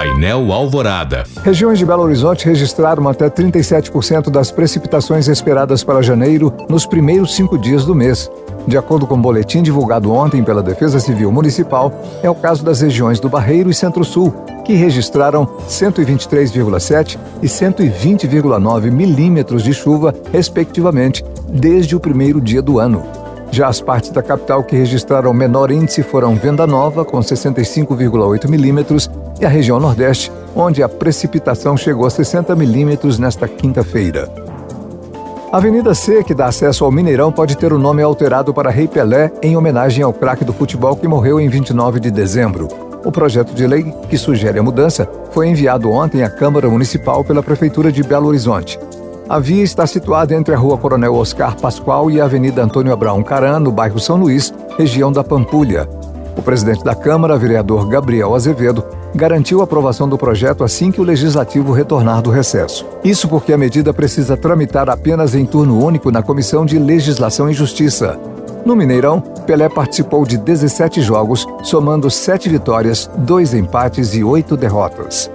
Painel Alvorada. Regiões de Belo Horizonte registraram até 37% das precipitações esperadas para janeiro nos primeiros cinco dias do mês. De acordo com o um boletim divulgado ontem pela Defesa Civil Municipal, é o caso das regiões do Barreiro e Centro-Sul, que registraram 123,7 e 120,9 milímetros de chuva, respectivamente, desde o primeiro dia do ano. Já as partes da capital que registraram menor índice foram Venda Nova, com 65,8 milímetros, e a região Nordeste, onde a precipitação chegou a 60 milímetros nesta quinta-feira. A Avenida C, que dá acesso ao Mineirão, pode ter o nome alterado para Rei Pelé, em homenagem ao craque do futebol que morreu em 29 de dezembro. O projeto de lei que sugere a mudança foi enviado ontem à Câmara Municipal pela Prefeitura de Belo Horizonte. A via está situada entre a Rua Coronel Oscar Pascoal e a Avenida Antônio Abraão Caran, no bairro São Luís, região da Pampulha. O presidente da Câmara, vereador Gabriel Azevedo, garantiu a aprovação do projeto assim que o legislativo retornar do recesso. Isso porque a medida precisa tramitar apenas em turno único na Comissão de Legislação e Justiça. No Mineirão, Pelé participou de 17 jogos, somando 7 vitórias, 2 empates e 8 derrotas.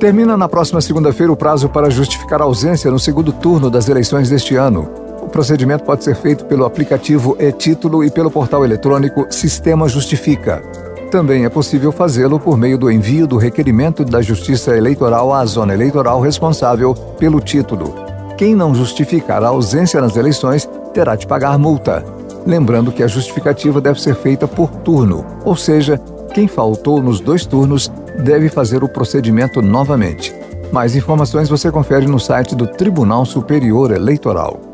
Termina na próxima segunda-feira o prazo para justificar a ausência no segundo turno das eleições deste ano. O procedimento pode ser feito pelo aplicativo e-Título e pelo portal eletrônico Sistema Justifica. Também é possível fazê-lo por meio do envio do requerimento da Justiça Eleitoral à zona eleitoral responsável pelo título. Quem não justificar a ausência nas eleições terá de pagar multa. Lembrando que a justificativa deve ser feita por turno, ou seja, quem faltou nos dois turnos deve fazer o procedimento novamente. Mais informações você confere no site do Tribunal Superior Eleitoral.